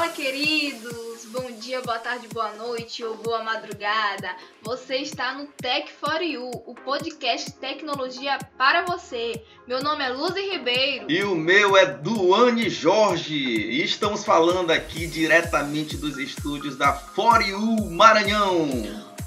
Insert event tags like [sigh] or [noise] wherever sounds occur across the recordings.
Fala, queridos! Bom dia, boa tarde, boa noite ou boa madrugada. Você está no Tech for You, o podcast tecnologia para você. Meu nome é Luzi Ribeiro. E o meu é Duane Jorge. E estamos falando aqui diretamente dos estúdios da For You Maranhão.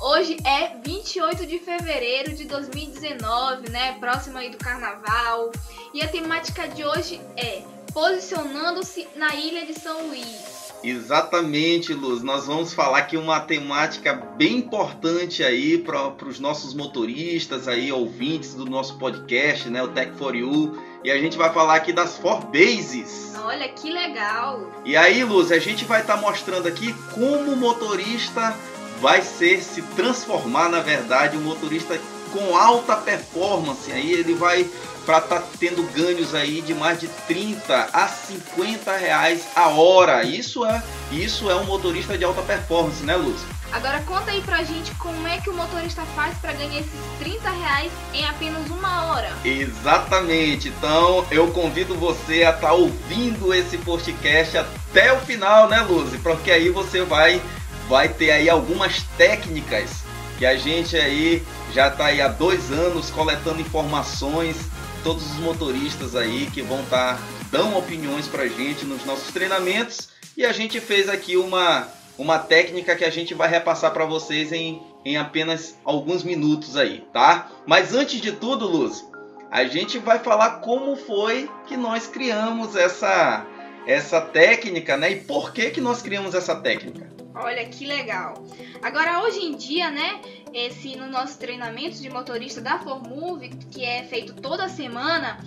Hoje é 28 de fevereiro de 2019, né? Próximo aí do carnaval. E a temática de hoje é posicionando-se na ilha de São Luís. Exatamente, Luz. Nós vamos falar aqui uma temática bem importante aí para os nossos motoristas aí, ouvintes do nosso podcast, né, o Tech for You. E a gente vai falar aqui das four bases. Olha que legal. E aí, Luz, a gente vai estar tá mostrando aqui como o motorista vai ser se transformar, na verdade, um motorista com alta performance. Aí ele vai para estar tá tendo ganhos aí de mais de 30 a 50 reais a hora. Isso é, isso é um motorista de alta performance, né, Lúcia? Agora conta aí pra gente como é que o motorista faz para ganhar esses 30 reais em apenas uma hora. Exatamente. Então eu convido você a estar tá ouvindo esse podcast até o final, né, Lúcia? Porque aí você vai, vai ter aí algumas técnicas que a gente aí já está aí há dois anos coletando informações todos os motoristas aí que vão estar tá, dão opiniões para a gente nos nossos treinamentos e a gente fez aqui uma uma técnica que a gente vai repassar para vocês em, em apenas alguns minutos aí, tá? Mas antes de tudo, Luz, a gente vai falar como foi que nós criamos essa essa técnica, né? E por que que nós criamos essa técnica? Olha que legal. Agora hoje em dia, né, esse no nosso treinamento de motorista da Formove, que é feito toda semana,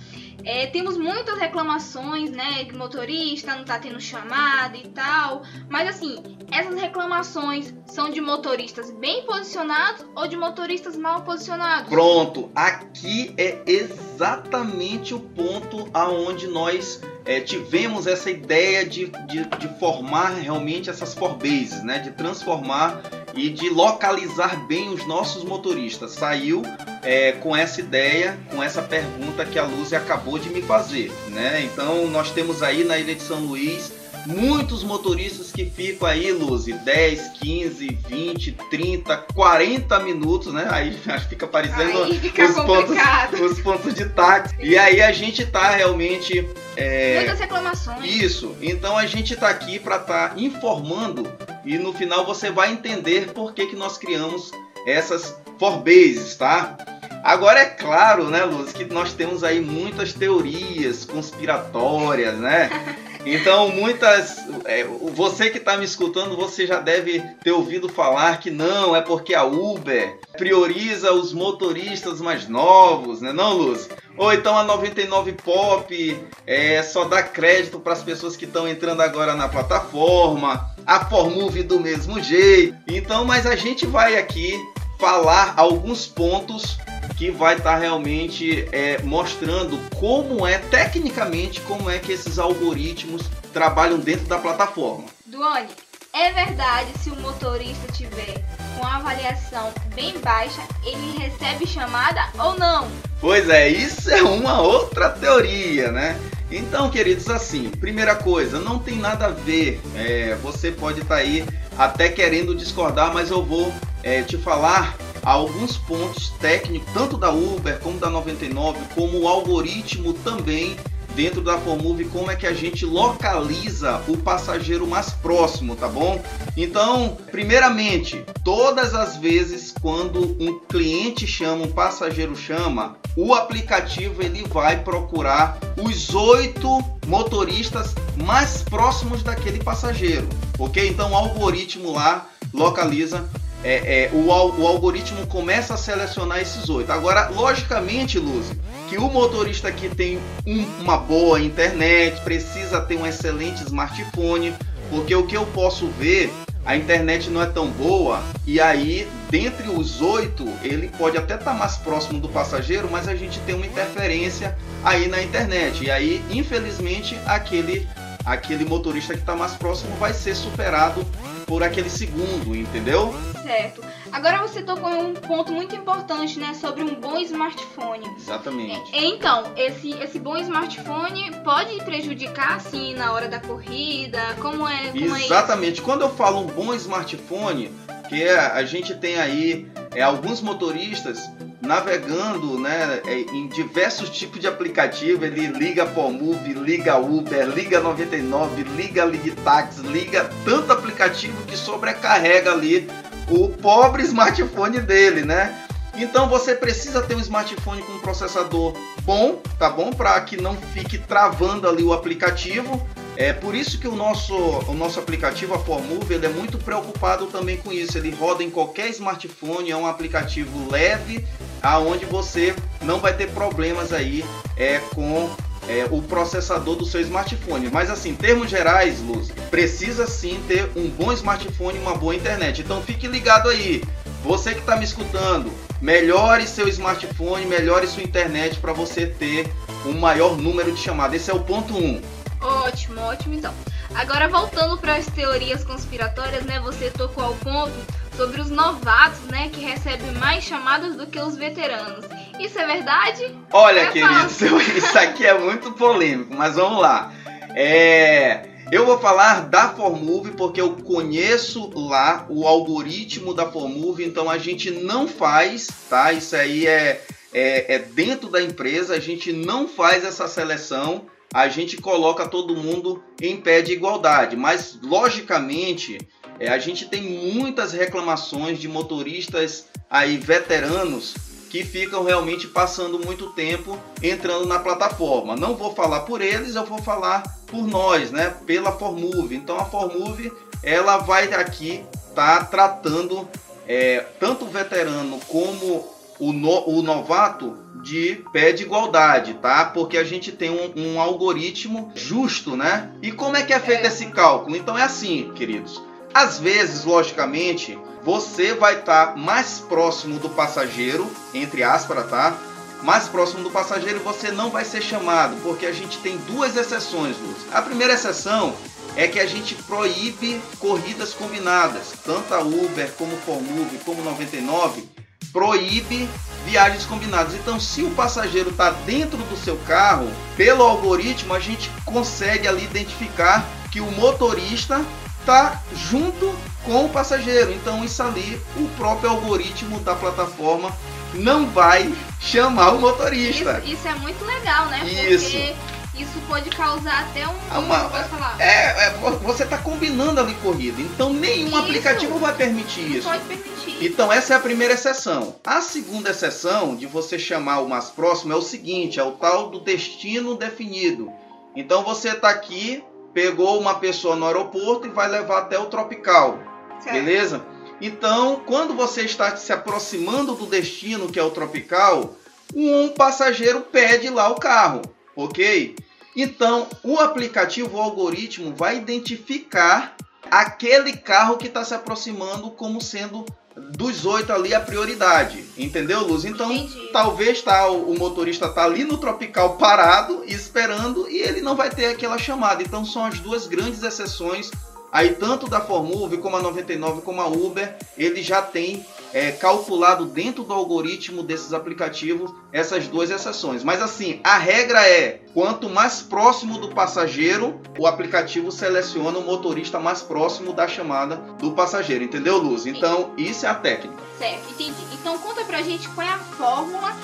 é, temos muitas reclamações, né? Que motorista não tá tendo chamada e tal. Mas assim, essas reclamações são de motoristas bem posicionados ou de motoristas mal posicionados? Pronto, aqui é exatamente o ponto aonde nós é, tivemos essa ideia de, de, de, formar realmente essas forbases, né? De transformar e de localizar bem os nossos motoristas. Saiu é, com essa ideia, com essa pergunta que a Luz acabou de me fazer, né? Então nós temos aí na Ilha de São Luís muitos motoristas que ficam aí, Luz, 10, 15, 20, 30, 40 minutos, né? Aí [laughs] fica parecendo aí fica os, pontos, [laughs] os pontos de táxi. E aí a gente tá realmente. É... Muitas reclamações. Isso. Então a gente tá aqui para estar tá informando e no final você vai entender por que, que nós criamos essas forbases, tá? Agora é claro, né, Luz, que nós temos aí muitas teorias conspiratórias, né? [laughs] Então, muitas. É, você que está me escutando, você já deve ter ouvido falar que não, é porque a Uber prioriza os motoristas mais novos, né, não, Luz? Ou então a 99 Pop é, só dá crédito para as pessoas que estão entrando agora na plataforma, a Formove do mesmo jeito. Então, mas a gente vai aqui falar alguns pontos que vai estar tá realmente é, mostrando como é, tecnicamente, como é que esses algoritmos trabalham dentro da plataforma. Duane, é verdade se o motorista tiver com avaliação bem baixa, ele recebe chamada ou não? Pois é, isso é uma outra teoria, né? Então, queridos, assim, primeira coisa, não tem nada a ver. É, você pode estar tá aí até querendo discordar, mas eu vou é, te falar alguns pontos técnicos, tanto da Uber como da 99, como o algoritmo também dentro da Formove, como é que a gente localiza o passageiro mais próximo, tá bom? Então, primeiramente, todas as vezes quando um cliente chama, um passageiro chama, o aplicativo ele vai procurar os oito motoristas mais próximos daquele passageiro, ok? Então, o algoritmo lá localiza é, é, o, o, algoritmo começa a selecionar esses oito. Agora, logicamente, Luz, que o motorista aqui tem um, uma boa internet, precisa ter um excelente smartphone, porque o que eu posso ver, a internet não é tão boa, e aí, dentre os oito, ele pode até estar tá mais próximo do passageiro, mas a gente tem uma interferência aí na internet. E aí, infelizmente, aquele aquele motorista que está mais próximo vai ser superado por aquele segundo, entendeu? Certo. Agora você tocou em um ponto muito importante, né, sobre um bom smartphone. Exatamente. Então, esse, esse bom smartphone pode prejudicar, assim, na hora da corrida? Como é, como Exatamente. É Quando eu falo um bom smartphone, que é, a gente tem aí é, alguns motoristas navegando né, é, em diversos tipos de aplicativo. Ele liga Move, liga Uber, liga 99, liga Ligtax, liga tanto aplicativo que sobrecarrega ali o pobre smartphone dele, né? Então você precisa ter um smartphone com processador bom, tá bom? Para que não fique travando ali o aplicativo. É por isso que o nosso, o nosso aplicativo, a Formove, ele é muito preocupado também com isso. Ele roda em qualquer smartphone, é um aplicativo leve, aonde você não vai ter problemas aí é, com é, o processador do seu smartphone. Mas assim, em termos gerais, Luz, precisa sim ter um bom smartphone e uma boa internet. Então fique ligado aí. Você que está me escutando, melhore seu smartphone, melhore sua internet para você ter um maior número de chamadas. Esse é o ponto 1. Um. Ótimo, ótimo então. Agora voltando para as teorias conspiratórias, né? Você tocou ao ponto sobre os novatos, né, que recebem mais chamadas do que os veteranos. Isso é verdade? Olha, é querido, [laughs] isso aqui é muito polêmico, mas vamos lá. É, eu vou falar da Formove porque eu conheço lá o algoritmo da Formove, então a gente não faz, tá? Isso aí é, é, é dentro da empresa, a gente não faz essa seleção a gente coloca todo mundo em pé de igualdade. Mas, logicamente, é, a gente tem muitas reclamações de motoristas aí veteranos que ficam realmente passando muito tempo entrando na plataforma. Não vou falar por eles, eu vou falar por nós, né? Pela Formove. Então a Formove ela vai aqui tá tratando é, tanto o veterano como o, no, o novato de pé de igualdade, tá? Porque a gente tem um, um algoritmo justo, né? E como é que é feito é. esse cálculo? Então é assim, queridos. Às vezes, logicamente, você vai estar tá mais próximo do passageiro, entre aspas, tá? Mais próximo do passageiro você não vai ser chamado, porque a gente tem duas exceções, Luz. A primeira exceção é que a gente proíbe corridas combinadas, tanto a Uber como Formove como 99 proíbe viagens combinadas. Então, se o passageiro está dentro do seu carro, pelo algoritmo a gente consegue ali identificar que o motorista está junto com o passageiro. Então, isso ali, o próprio algoritmo da plataforma não vai chamar o motorista. Isso, isso é muito legal, né? Isso. Porque isso pode causar até um. Uma, é, é, você está combinando ali corrida. Então nenhum isso. aplicativo vai permitir isso. Pode permitir. Então essa é a primeira exceção. A segunda exceção de você chamar o mais próximo é o seguinte: é o tal do destino definido. Então você está aqui, pegou uma pessoa no aeroporto e vai levar até o tropical. Certo. Beleza? Então, quando você está se aproximando do destino, que é o tropical, um passageiro pede lá o carro, ok? Então, o aplicativo, o algoritmo, vai identificar aquele carro que está se aproximando como sendo dos oito ali a prioridade, entendeu, Luz? Então, Entendi. talvez tá, o, motorista tá ali no tropical parado esperando e ele não vai ter aquela chamada. Então, são as duas grandes exceções aí tanto da Formove como a 99 como a Uber, ele já tem é, calculado dentro do algoritmo desses aplicativos essas duas exceções. Mas assim, a regra é: quanto mais próximo do passageiro, o aplicativo seleciona o motorista mais próximo da chamada do passageiro. Entendeu, Luz? Então, isso é a técnica. Certo, entendi. Então, conta pra gente qual é a fórmula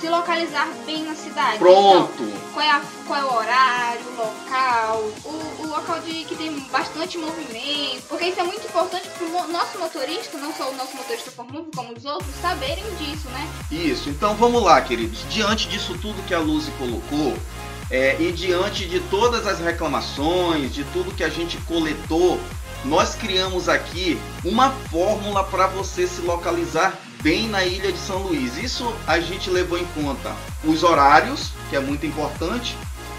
se localizar bem na cidade. Pronto. Então, qual, é a, qual é o horário, o local, o local de que tem bastante movimento, porque isso é muito importante para o nosso motorista, não só o nosso motorista formado, como os outros, saberem disso, né? Isso. Então vamos lá, queridos. Diante disso tudo que a Luzi colocou, é, e diante de todas as reclamações, de tudo que a gente coletou, nós criamos aqui uma fórmula para você se localizar bem na ilha de São Luís. Isso a gente levou em conta os horários, que é muito importante,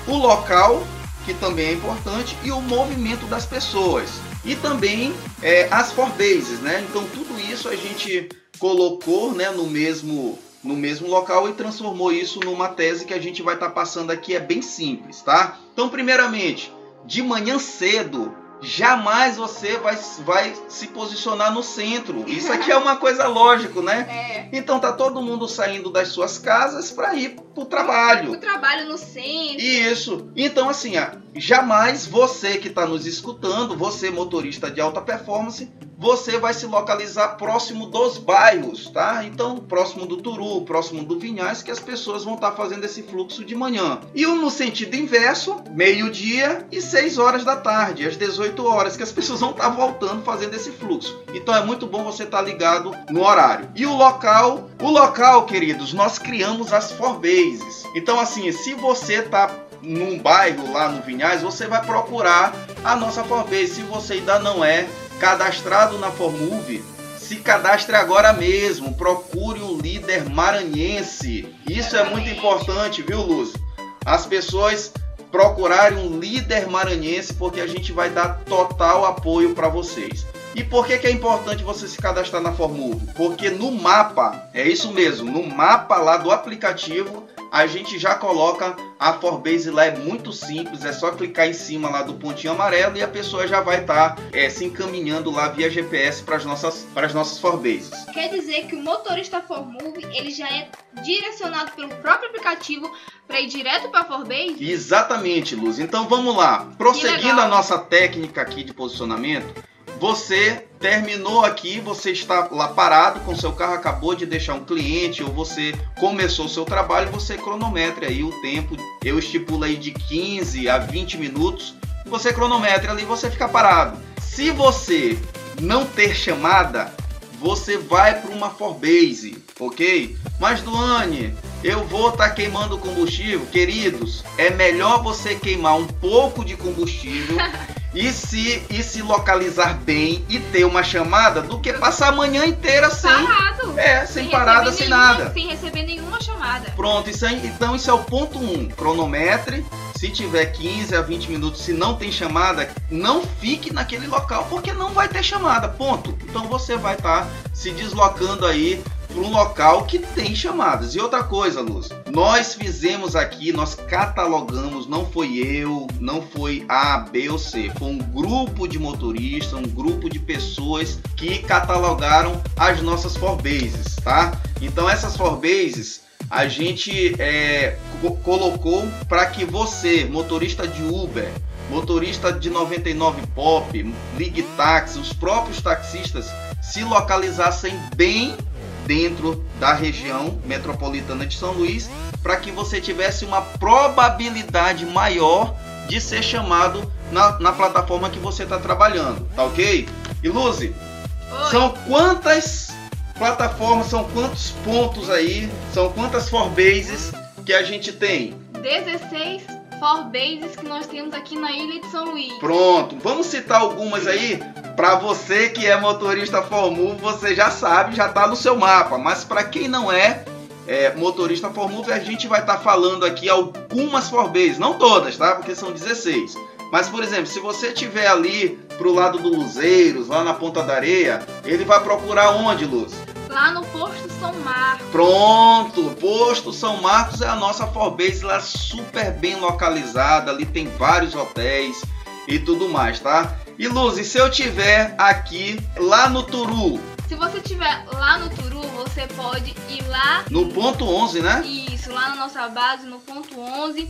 o local, que também é importante, e o movimento das pessoas. E também é, as forbases, né? Então tudo isso a gente colocou né, no mesmo no mesmo local e transformou isso numa tese que a gente vai estar tá passando aqui é bem simples, tá? Então, primeiramente, de manhã cedo jamais você vai, vai se posicionar no centro. Isso aqui é uma coisa lógica, né? [laughs] É. Então tá todo mundo saindo das suas casas para ir pro trabalho. O trabalho no centro. Isso. Então assim, jamais você que está nos escutando, você motorista de alta performance, você vai se localizar próximo dos bairros, tá? Então, próximo do Turu, próximo do Vinhais, que as pessoas vão estar fazendo esse fluxo de manhã. E um no sentido inverso, meio-dia e 6 horas da tarde, às 18 horas, que as pessoas vão estar voltando fazendo esse fluxo. Então é muito bom você estar ligado no horário. E o local, o local, queridos, nós criamos as forbases. Então assim, se você está num bairro lá no Vinhais, você vai procurar a nossa Forbase. Se você ainda não é cadastrado na Formove, se cadastre agora mesmo. Procure um líder maranhense. Isso é muito importante, viu, Luz? As pessoas procurarem um líder maranhense porque a gente vai dar total apoio para vocês. E por que, que é importante você se cadastrar na Formove? Porque no mapa, é isso mesmo, no mapa lá do aplicativo, a gente já coloca a Forbase lá, é muito simples, é só clicar em cima lá do pontinho amarelo e a pessoa já vai estar tá, é, se encaminhando lá via GPS para as nossas, para as nossas Forbases. Quer dizer que o motorista Formove ele já é direcionado pelo próprio aplicativo para ir direto para a Forbase? Exatamente, Luz. Então vamos lá. Prosseguindo a nossa técnica aqui de posicionamento, você terminou aqui, você está lá parado com seu carro, acabou de deixar um cliente ou você começou seu trabalho, você cronometre aí o tempo. Eu estipulo aí de 15 a 20 minutos. Você cronometra ali, você fica parado. Se você não ter chamada, você vai para uma Forbase, ok? Mas Duane, eu vou estar tá queimando combustível, queridos. É melhor você queimar um pouco de combustível [laughs] e se, e se localizar bem e ter uma chamada do que passar a manhã inteira sem. Parado. É, sem, sem parada, sem nenhuma, nada. Sem receber nenhuma chamada. Pronto, isso aí, então isso é o ponto 1. Um, cronometre. Se tiver 15 a 20 minutos, se não tem chamada, não fique naquele local, porque não vai ter chamada. Ponto. Então você vai estar tá se deslocando aí para um local que tem chamadas. E outra coisa, Luz, nós fizemos aqui, nós catalogamos, não foi eu, não foi A, B ou C, foi um grupo de motoristas, um grupo de pessoas que catalogaram as nossas forbases, tá? Então essas forbases a gente é, colocou para que você, motorista de Uber, motorista de 99 Pop, Ligue Táxi, os próprios taxistas se localizassem bem dentro da região metropolitana de São Luís, para que você tivesse uma probabilidade maior de ser chamado na, na plataforma que você está trabalhando, tá ok? E Luzi, são quantas plataformas, são quantos pontos aí, são quantas forbases que a gente tem? 16 forbases que nós temos aqui na ilha de São Luís. Pronto, vamos citar algumas aí para você que é motorista Formove, você já sabe, já está no seu mapa. Mas para quem não é, é motorista Formove, a gente vai estar tá falando aqui algumas Forbases, não todas, tá? Porque são 16. Mas, por exemplo, se você estiver ali pro lado do Luzeiros, lá na Ponta da Areia, ele vai procurar onde, Luz? Lá no Posto São Marcos. Pronto, Posto São Marcos é a nossa Forbase lá super bem localizada, ali tem vários hotéis e tudo mais, tá? E Luz, se eu tiver aqui lá no Turu? Se você tiver lá no Turu, você pode ir lá no ponto 11, né? Isso, lá na nossa base, no ponto 11,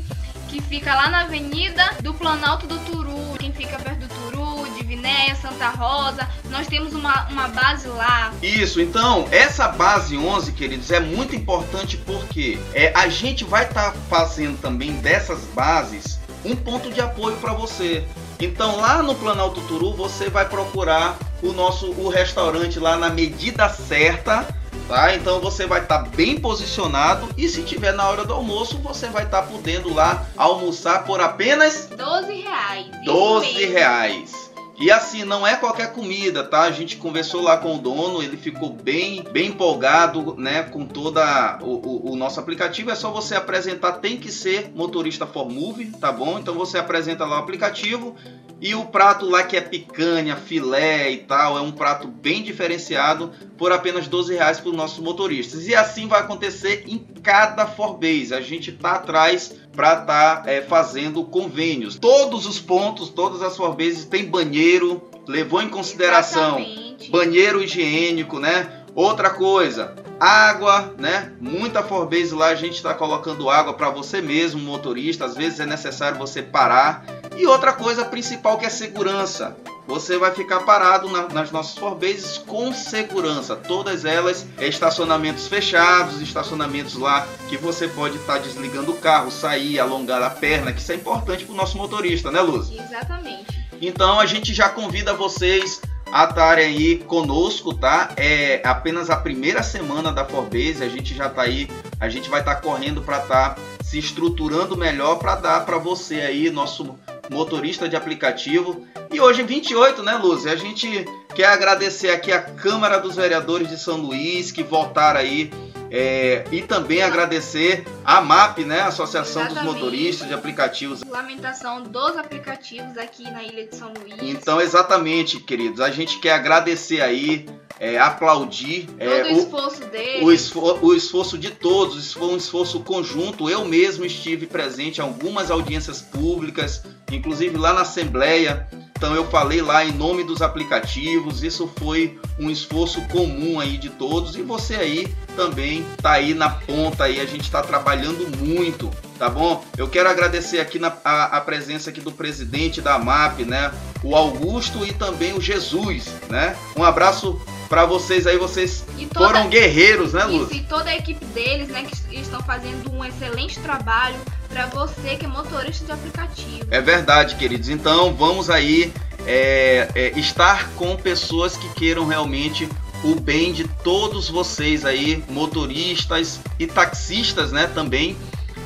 que fica lá na Avenida do Planalto do Turu. Quem fica perto do Turu, de Vinéia, Santa Rosa, nós temos uma, uma base lá. Isso, então, essa base 11, queridos, é muito importante porque é, a gente vai estar tá fazendo também dessas bases um ponto de apoio para você. Então lá no Planalto Turu você vai procurar o nosso o restaurante lá na medida certa, tá? Então você vai estar tá bem posicionado e se tiver na hora do almoço você vai estar tá podendo lá almoçar por apenas 12 reais. 12 reais. E assim, não é qualquer comida, tá? A gente conversou lá com o dono, ele ficou bem, bem empolgado, né, com toda o, o, o nosso aplicativo. É só você apresentar, tem que ser motorista Formove, tá bom? Então você apresenta lá o aplicativo E o prato lá que é picanha, filé e tal, é um prato bem diferenciado por apenas 12 reais para os nossos motoristas. E assim vai acontecer em cada Forbase. A gente tá atrás para estar tá, é, fazendo convênios. Todos os pontos, todas as Forbases têm banheiro, levou em consideração Exatamente. banheiro higiênico, né? Outra coisa, água, né? Muita Forbase lá a gente está colocando água para você mesmo, motorista. Às vezes é necessário você parar. E outra coisa principal que é segurança. Você vai ficar parado na, nas nossas Forbases com segurança. Todas elas é estacionamentos fechados, estacionamentos lá que você pode estar tá desligando o carro, sair, alongar a perna, que isso é importante para o nosso motorista, né, Luz? Exatamente. Então a gente já convida vocês a estarem aí conosco, tá? É apenas a primeira semana da Forbase, a gente já está aí, a gente vai estar tá correndo para estar tá se estruturando melhor para dar para você aí, nosso motorista de aplicativo. E hoje, 28, né, Luz? A gente quer agradecer aqui a Câmara dos Vereadores de São Luís que voltaram aí é, e também agradecer a MAP, né, Associação Exatamente. dos Motoristas de Aplicativos. Lamentação dos aplicativos aqui na Ilha de São Luís. Então, exatamente, queridos, a gente quer agradecer aí, é, aplaudir é, o esforço deles. O, esfor o esforço de todos, isso foi um esforço conjunto. Eu mesmo estive presente em algumas audiências públicas, inclusive lá na Assembleia então eu falei lá em nome dos aplicativos, isso foi um esforço comum aí de todos e você aí também tá aí na ponta aí, a gente está trabalhando muito, tá bom? Eu quero agradecer aqui na, a, a, presença aqui do presidente da MAP, né? O Augusto e também o Jesus, né? Um abraço para vocês aí, vocês toda, foram guerreiros, né, Luz? e toda a equipe deles, né, que estão fazendo um excelente trabalho para você que é motorista de aplicativo. É verdade, queridos. Então vamos aí é, é, estar com pessoas que queiram realmente o bem de todos vocês aí, motoristas e taxistas, né, também,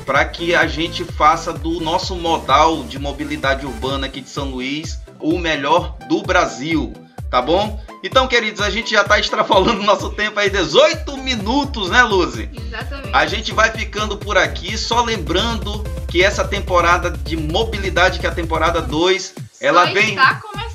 para que a gente faça do nosso modal de mobilidade urbana aqui de São Luís o melhor do Brasil, tá bom? Então, queridos, a gente já está extrapolando nosso tempo aí, 18 minutos, né, Luzi? Exatamente. A gente vai ficando por aqui, só lembrando que essa temporada de mobilidade, que é a temporada 2, ela só vem. Está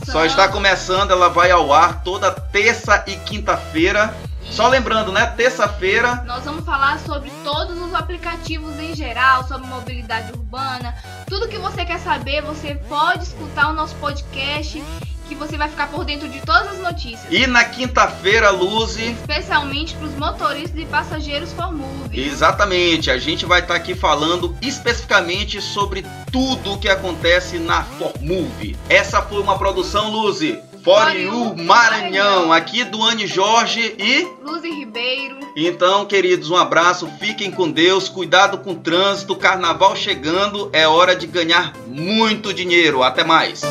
começando. Só está começando, ela vai ao ar toda terça e quinta-feira. Só lembrando, né? Terça-feira. Nós vamos falar sobre todos os aplicativos em geral, sobre mobilidade urbana. Tudo que você quer saber, você pode escutar o nosso podcast que você vai ficar por dentro de todas as notícias. E na quinta-feira, Luzi. Especialmente para os motoristas e passageiros Formove. Exatamente, a gente vai estar tá aqui falando especificamente sobre tudo o que acontece na Formove. Essa foi uma produção, Luzi. For You Maranhão, aqui do Anne Jorge e Luzi Ribeiro. Então, queridos, um abraço, fiquem com Deus, cuidado com o trânsito, carnaval chegando, é hora de ganhar muito dinheiro. Até mais.